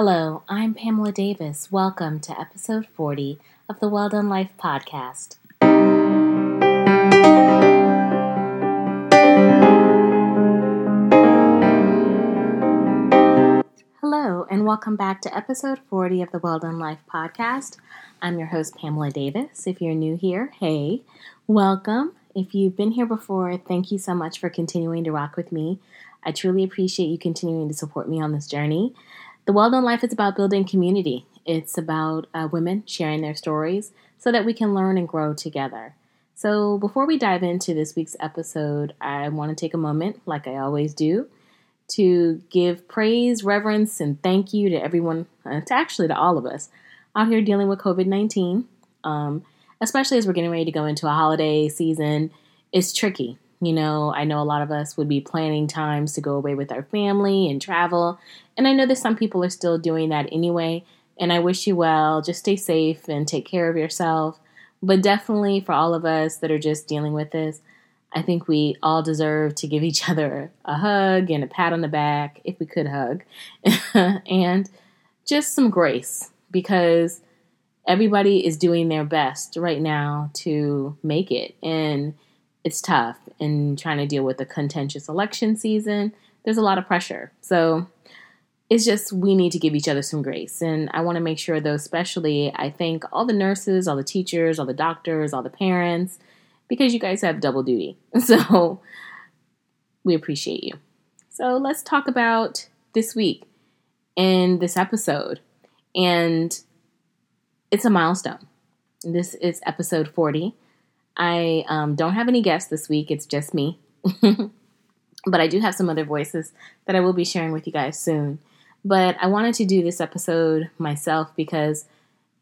Hello, I'm Pamela Davis. Welcome to episode 40 of the Well Done Life podcast. Hello, and welcome back to episode 40 of the Well Done Life podcast. I'm your host, Pamela Davis. If you're new here, hey, welcome. If you've been here before, thank you so much for continuing to rock with me. I truly appreciate you continuing to support me on this journey. The Well Done Life is about building community. It's about uh, women sharing their stories so that we can learn and grow together. So, before we dive into this week's episode, I want to take a moment, like I always do, to give praise, reverence, and thank you to everyone, uh, to actually to all of us out here dealing with COVID 19, um, especially as we're getting ready to go into a holiday season. It's tricky. You know, I know a lot of us would be planning times to go away with our family and travel. And I know that some people are still doing that anyway. And I wish you well. Just stay safe and take care of yourself. But definitely for all of us that are just dealing with this, I think we all deserve to give each other a hug and a pat on the back, if we could hug, and just some grace because everybody is doing their best right now to make it. And it's tough in trying to deal with a contentious election season. There's a lot of pressure. So it's just we need to give each other some grace. And I want to make sure, though, especially, I thank all the nurses, all the teachers, all the doctors, all the parents, because you guys have double duty. So we appreciate you. So let's talk about this week in this episode. And it's a milestone. This is episode 40. I um, don't have any guests this week, it's just me. but I do have some other voices that I will be sharing with you guys soon. But I wanted to do this episode myself because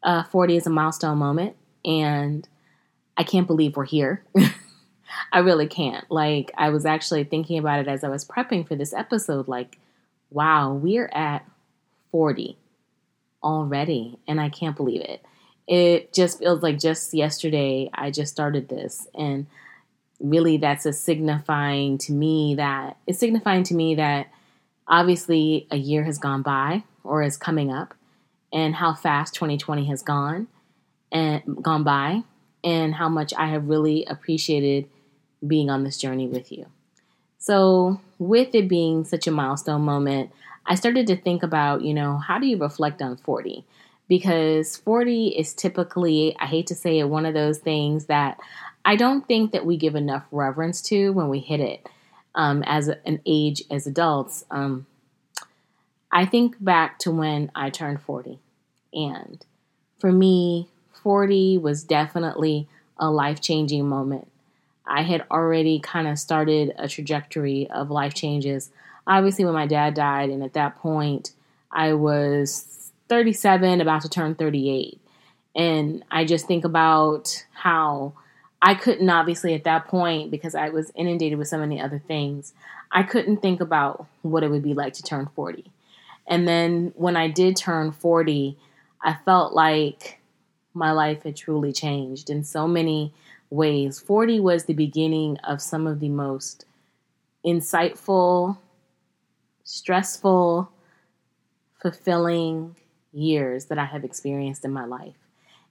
uh, 40 is a milestone moment, and I can't believe we're here. I really can't. Like, I was actually thinking about it as I was prepping for this episode. Like, wow, we're at 40 already, and I can't believe it it just feels like just yesterday I just started this. And really, that's a signifying to me that it's signifying to me that obviously a year has gone by or is coming up, and how fast 2020 has gone and gone by, and how much I have really appreciated being on this journey with you. So, with it being such a milestone moment, I started to think about, you know, how do you reflect on 40? Because 40 is typically, I hate to say it, one of those things that I don't think that we give enough reverence to when we hit it um, as an age as adults. Um, I think back to when I turned 40, and for me, 40 was definitely a life changing moment. I had already kind of started a trajectory of life changes. Obviously, when my dad died, and at that point, I was 37, about to turn 38. And I just think about how I couldn't, obviously, at that point, because I was inundated with so many other things, I couldn't think about what it would be like to turn 40. And then when I did turn 40, I felt like my life had truly changed in so many ways. 40 was the beginning of some of the most insightful, stressful, fulfilling, years that I have experienced in my life.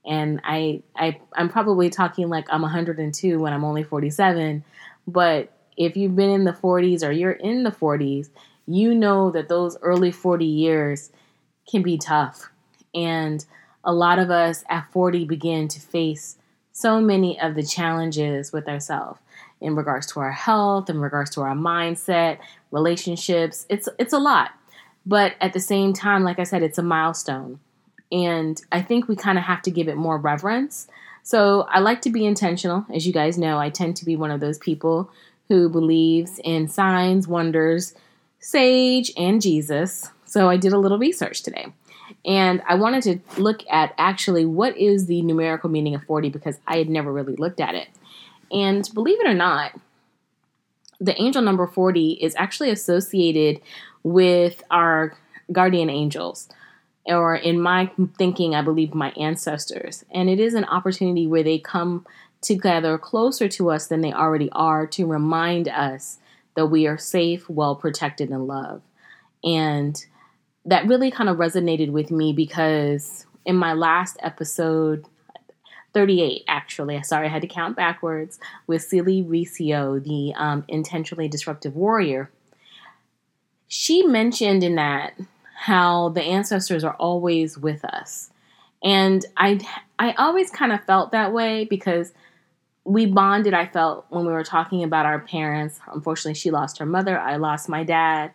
And I, I I'm probably talking like I'm 102 when I'm only 47, but if you've been in the 40s or you're in the 40s, you know that those early 40 years can be tough. And a lot of us at 40 begin to face so many of the challenges with ourselves in regards to our health, in regards to our mindset, relationships. It's it's a lot. But at the same time, like I said, it's a milestone. And I think we kind of have to give it more reverence. So I like to be intentional. As you guys know, I tend to be one of those people who believes in signs, wonders, sage, and Jesus. So I did a little research today. And I wanted to look at actually what is the numerical meaning of 40 because I had never really looked at it. And believe it or not, the angel number 40 is actually associated with our guardian angels, or in my thinking, I believe my ancestors. And it is an opportunity where they come together closer to us than they already are to remind us that we are safe, well protected, and loved. And that really kind of resonated with me because in my last episode, 38 actually, sorry, I had to count backwards, with Celie Riccio, the um, intentionally disruptive warrior, she mentioned in that how the ancestors are always with us. And I I always kind of felt that way because we bonded I felt when we were talking about our parents. Unfortunately, she lost her mother, I lost my dad.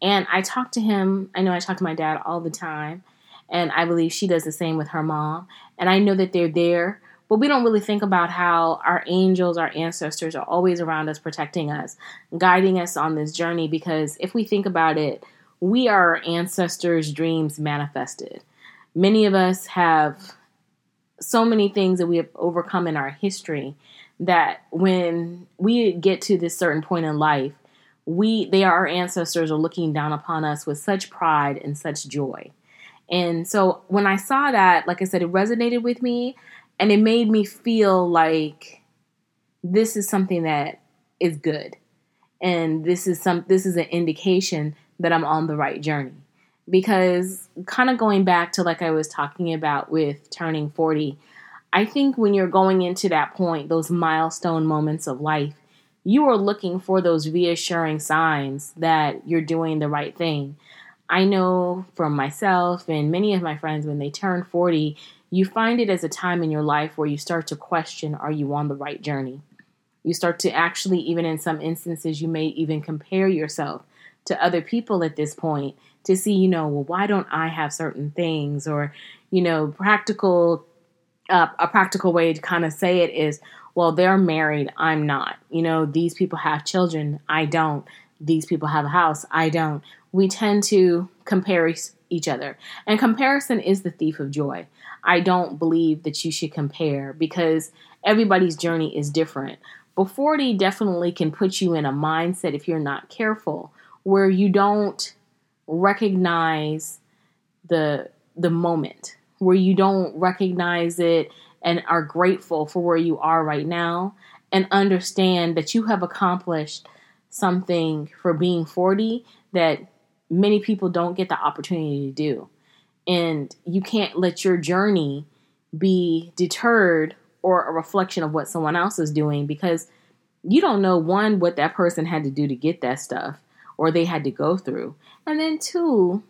And I talked to him, I know I talk to my dad all the time, and I believe she does the same with her mom. And I know that they're there, but we don't really think about how our angels, our ancestors are always around us, protecting us, guiding us on this journey. Because if we think about it, we are our ancestors' dreams manifested. Many of us have so many things that we have overcome in our history that when we get to this certain point in life, we they are our ancestors are looking down upon us with such pride and such joy. And so when I saw that, like I said, it resonated with me and it made me feel like this is something that is good. And this is some this is an indication that I'm on the right journey. Because kind of going back to like I was talking about with turning 40, I think when you're going into that point, those milestone moments of life, you are looking for those reassuring signs that you're doing the right thing. I know from myself and many of my friends when they turn 40, you find it as a time in your life where you start to question are you on the right journey? You start to actually, even in some instances, you may even compare yourself to other people at this point to see, you know, well, why don't I have certain things? Or, you know, practical, uh, a practical way to kind of say it is, well, they're married, I'm not. You know, these people have children, I don't. These people have a house, I don't. We tend to compare each other. And comparison is the thief of joy. I don't believe that you should compare because everybody's journey is different. But 40 definitely can put you in a mindset if you're not careful where you don't recognize the the moment, where you don't recognize it and are grateful for where you are right now and understand that you have accomplished something for being 40 that many people don't get the opportunity to do. And you can't let your journey be deterred or a reflection of what someone else is doing because you don't know one what that person had to do to get that stuff or they had to go through. And then two,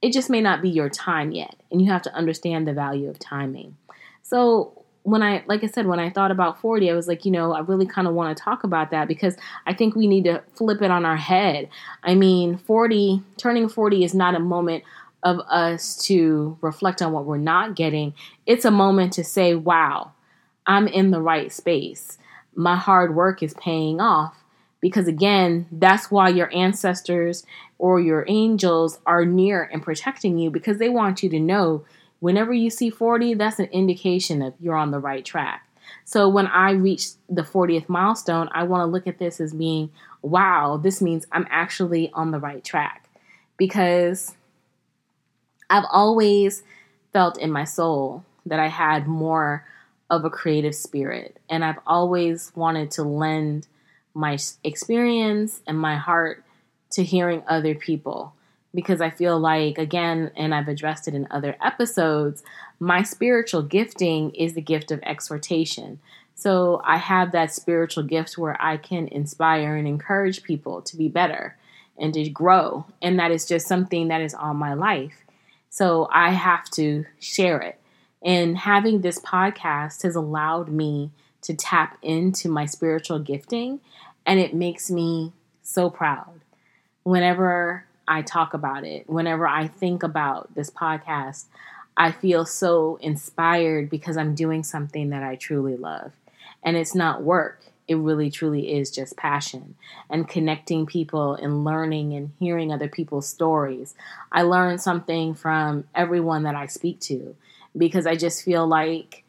it just may not be your time yet and you have to understand the value of timing. So when I, like I said, when I thought about 40, I was like, you know, I really kind of want to talk about that because I think we need to flip it on our head. I mean, 40, turning 40 is not a moment of us to reflect on what we're not getting. It's a moment to say, wow, I'm in the right space. My hard work is paying off. Because again, that's why your ancestors or your angels are near and protecting you because they want you to know Whenever you see 40, that's an indication that you're on the right track. So when I reach the 40th milestone, I want to look at this as being, wow, this means I'm actually on the right track. Because I've always felt in my soul that I had more of a creative spirit. And I've always wanted to lend my experience and my heart to hearing other people because I feel like, again, and I've addressed it in other episodes, my spiritual gifting is the gift of exhortation. So I have that spiritual gift where I can inspire and encourage people to be better and to grow. And that is just something that is on my life. So I have to share it. And having this podcast has allowed me to tap into my spiritual gifting, and it makes me so proud. Whenever I talk about it, whenever I think about this podcast, I feel so inspired because I'm doing something that I truly love. And it's not work, it really truly is just passion and connecting people and learning and hearing other people's stories. I learn something from everyone that I speak to because I just feel like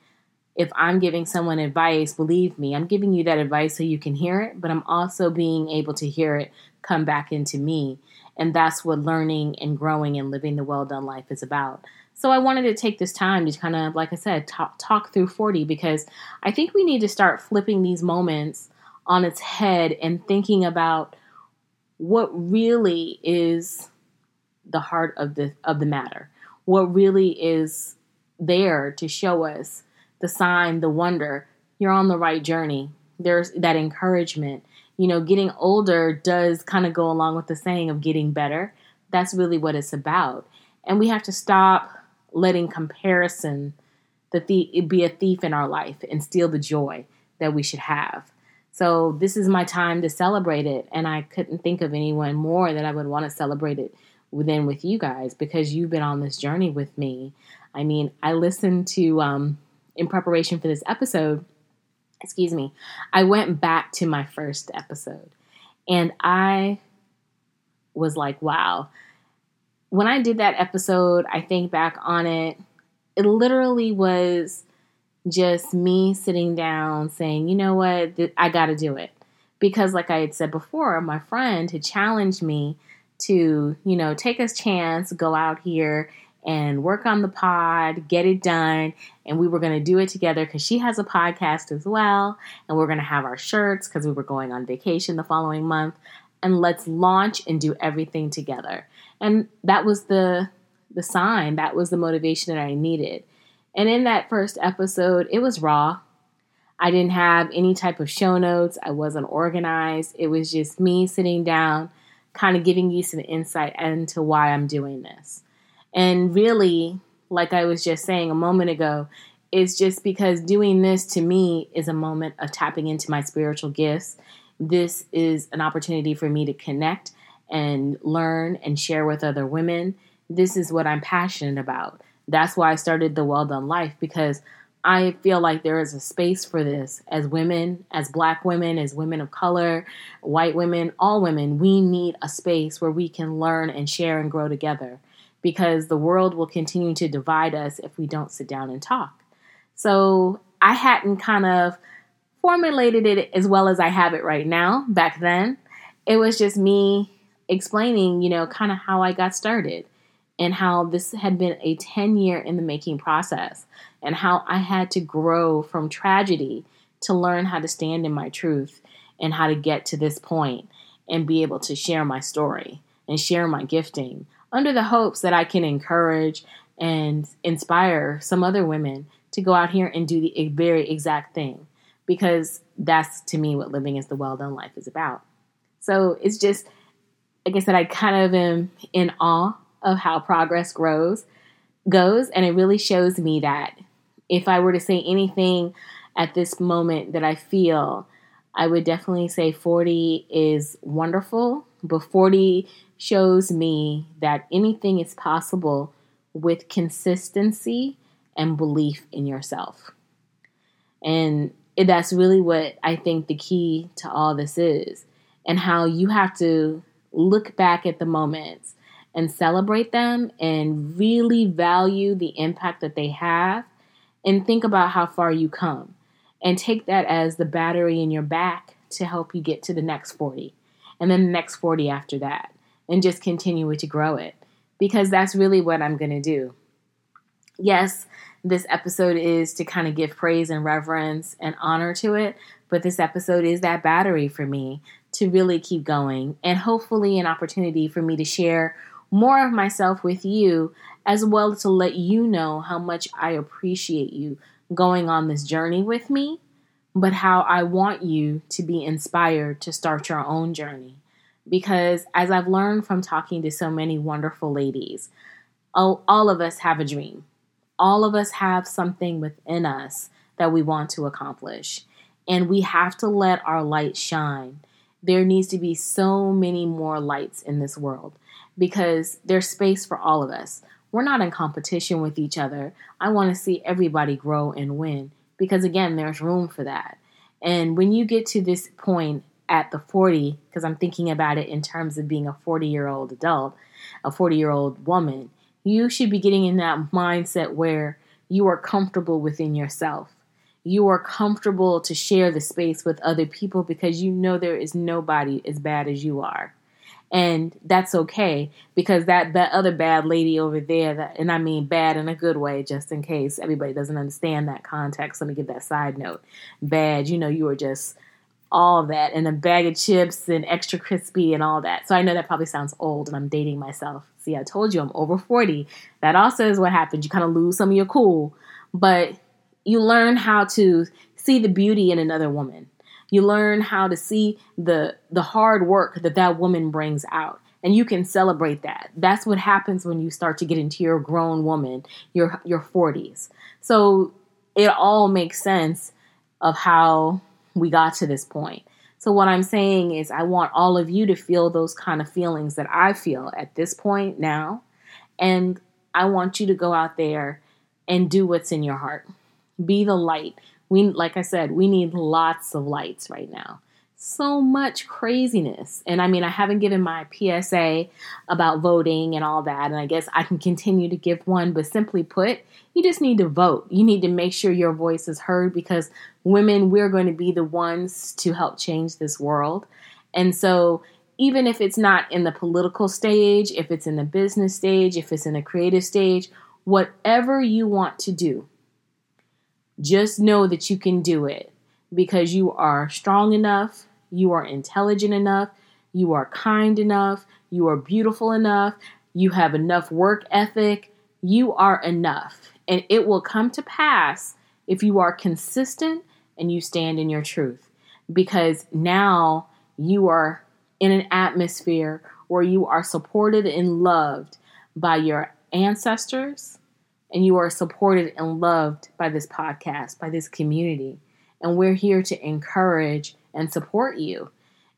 if I'm giving someone advice, believe me, I'm giving you that advice so you can hear it, but I'm also being able to hear it come back into me and that's what learning and growing and living the well done life is about. So I wanted to take this time to kind of, like I said, talk, talk through 40 because I think we need to start flipping these moments on its head and thinking about what really is the heart of the of the matter. What really is there to show us the sign, the wonder, you're on the right journey. There's that encouragement. You know, getting older does kind of go along with the saying of getting better. That's really what it's about. And we have to stop letting comparison the thief, be a thief in our life and steal the joy that we should have. So this is my time to celebrate it, and I couldn't think of anyone more that I would want to celebrate it than with you guys because you've been on this journey with me. I mean, I listened to um, in preparation for this episode. Excuse me. I went back to my first episode, and I was like, "Wow." When I did that episode, I think back on it. It literally was just me sitting down saying, you know what, I got to do it. Because, like I had said before, my friend had challenged me to, you know, take a chance, go out here and work on the pod, get it done. And we were going to do it together because she has a podcast as well. And we're going to have our shirts because we were going on vacation the following month. And let's launch and do everything together. And that was the the sign, that was the motivation that I needed. And in that first episode, it was raw. I didn't have any type of show notes. I wasn't organized. It was just me sitting down, kind of giving you some insight into why I'm doing this. And really, like I was just saying a moment ago, it's just because doing this to me is a moment of tapping into my spiritual gifts. This is an opportunity for me to connect and learn and share with other women. This is what I'm passionate about. That's why I started the Well Done Life because I feel like there is a space for this as women, as black women, as women of color, white women, all women. We need a space where we can learn and share and grow together because the world will continue to divide us if we don't sit down and talk. So I hadn't kind of formulated it as well as I have it right now back then. It was just me explaining, you know, kind of how I got started and how this had been a 10 year in the making process and how I had to grow from tragedy to learn how to stand in my truth and how to get to this point and be able to share my story and share my gifting under the hopes that I can encourage and inspire some other women to go out here and do the very exact thing because that's to me what living is the well done life is about. So it's just, like I said, I kind of am in awe of how progress grows goes and it really shows me that if I were to say anything at this moment that I feel I would definitely say 40 is wonderful, but 40 shows me that anything is possible with consistency and belief in yourself. And that's really what I think the key to all this is, and how you have to look back at the moments and celebrate them and really value the impact that they have and think about how far you come and take that as the battery in your back to help you get to the next 40 and then the next 40 after that and just continue to grow it because that's really what I'm going to do. Yes, this episode is to kind of give praise and reverence and honor to it, but this episode is that battery for me to really keep going and hopefully an opportunity for me to share more of myself with you, as well as to let you know how much I appreciate you going on this journey with me, but how I want you to be inspired to start your own journey. Because as I've learned from talking to so many wonderful ladies, all, all of us have a dream. All of us have something within us that we want to accomplish. And we have to let our light shine. There needs to be so many more lights in this world because there's space for all of us. We're not in competition with each other. I want to see everybody grow and win because, again, there's room for that. And when you get to this point at the 40, because I'm thinking about it in terms of being a 40 year old adult, a 40 year old woman, you should be getting in that mindset where you are comfortable within yourself. You are comfortable to share the space with other people because you know there is nobody as bad as you are. And that's okay because that that other bad lady over there that and I mean bad in a good way just in case everybody doesn't understand that context. Let me give that side note. Bad you know you are just all of that, and a bag of chips and extra crispy and all that. So I know that probably sounds old, and I'm dating myself. See, I told you I'm over 40. That also is what happens. You kind of lose some of your cool, but you learn how to see the beauty in another woman. You learn how to see the the hard work that that woman brings out and you can celebrate that. That's what happens when you start to get into your grown woman, your your 40s. So it all makes sense of how we got to this point. So what I'm saying is I want all of you to feel those kind of feelings that I feel at this point now and I want you to go out there and do what's in your heart. Be the light. We like I said, we need lots of lights right now so much craziness. And I mean, I haven't given my PSA about voting and all that. And I guess I can continue to give one, but simply put, you just need to vote. You need to make sure your voice is heard because women, we're going to be the ones to help change this world. And so, even if it's not in the political stage, if it's in the business stage, if it's in the creative stage, whatever you want to do, just know that you can do it because you are strong enough, you are intelligent enough, you are kind enough, you are beautiful enough, you have enough work ethic, you are enough. And it will come to pass if you are consistent and you stand in your truth. Because now you are in an atmosphere where you are supported and loved by your ancestors, and you are supported and loved by this podcast, by this community. And we're here to encourage and support you.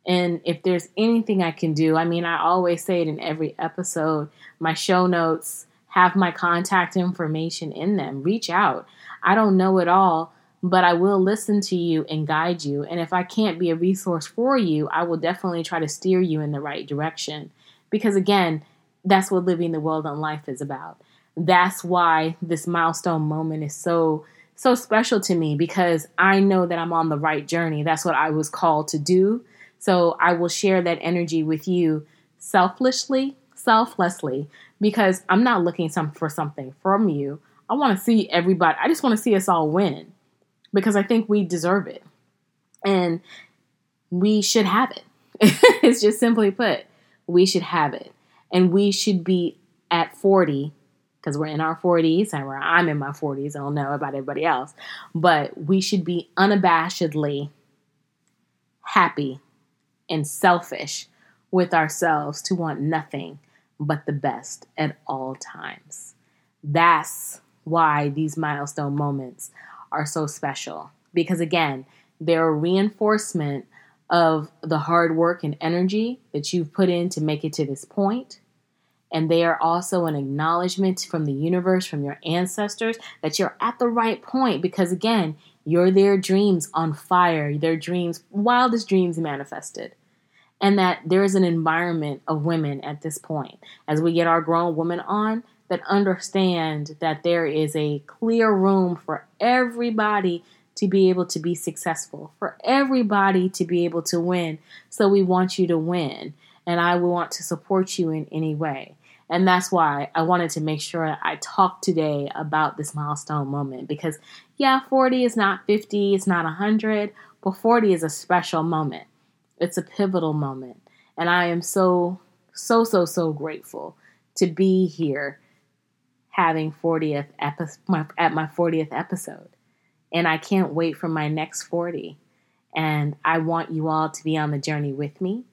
And if there's anything I can do, I mean, I always say it in every episode, my show notes have my contact information in them. Reach out. I don't know it all, but I will listen to you and guide you. And if I can't be a resource for you, I will definitely try to steer you in the right direction. Because again, that's what living the well done life is about. That's why this milestone moment is so so special to me because I know that I'm on the right journey. That's what I was called to do. So I will share that energy with you selflessly, selflessly, because I'm not looking some, for something from you. I want to see everybody, I just want to see us all win because I think we deserve it. And we should have it. it's just simply put, we should have it. And we should be at 40 because we're in our 40s and I'm in my 40s. I don't know about everybody else, but we should be unabashedly happy and selfish with ourselves to want nothing but the best at all times. That's why these milestone moments are so special because, again, they're a reinforcement of the hard work and energy that you've put in to make it to this point and they are also an acknowledgement from the universe, from your ancestors, that you're at the right point because, again, you're their dreams on fire, their dreams, wildest dreams manifested. And that there is an environment of women at this point, as we get our grown women on, that understand that there is a clear room for everybody to be able to be successful, for everybody to be able to win. So we want you to win and I will want to support you in any way. And that's why I wanted to make sure I talked today about this milestone moment because, yeah, 40 is not 50, it's not 100, but 40 is a special moment. It's a pivotal moment. And I am so, so, so, so grateful to be here having 40th epi- my, at my 40th episode. And I can't wait for my next 40. And I want you all to be on the journey with me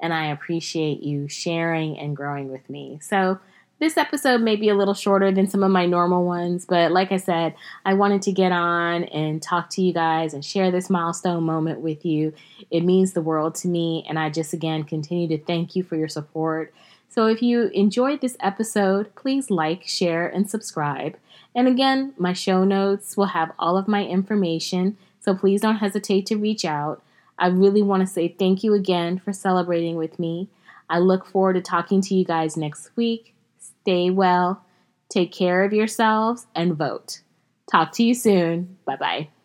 and I appreciate you sharing and growing with me. So, this episode may be a little shorter than some of my normal ones, but like I said, I wanted to get on and talk to you guys and share this milestone moment with you. It means the world to me, and I just again continue to thank you for your support. So, if you enjoyed this episode, please like, share, and subscribe. And again, my show notes will have all of my information, so please don't hesitate to reach out. I really want to say thank you again for celebrating with me. I look forward to talking to you guys next week. Stay well, take care of yourselves, and vote. Talk to you soon. Bye bye.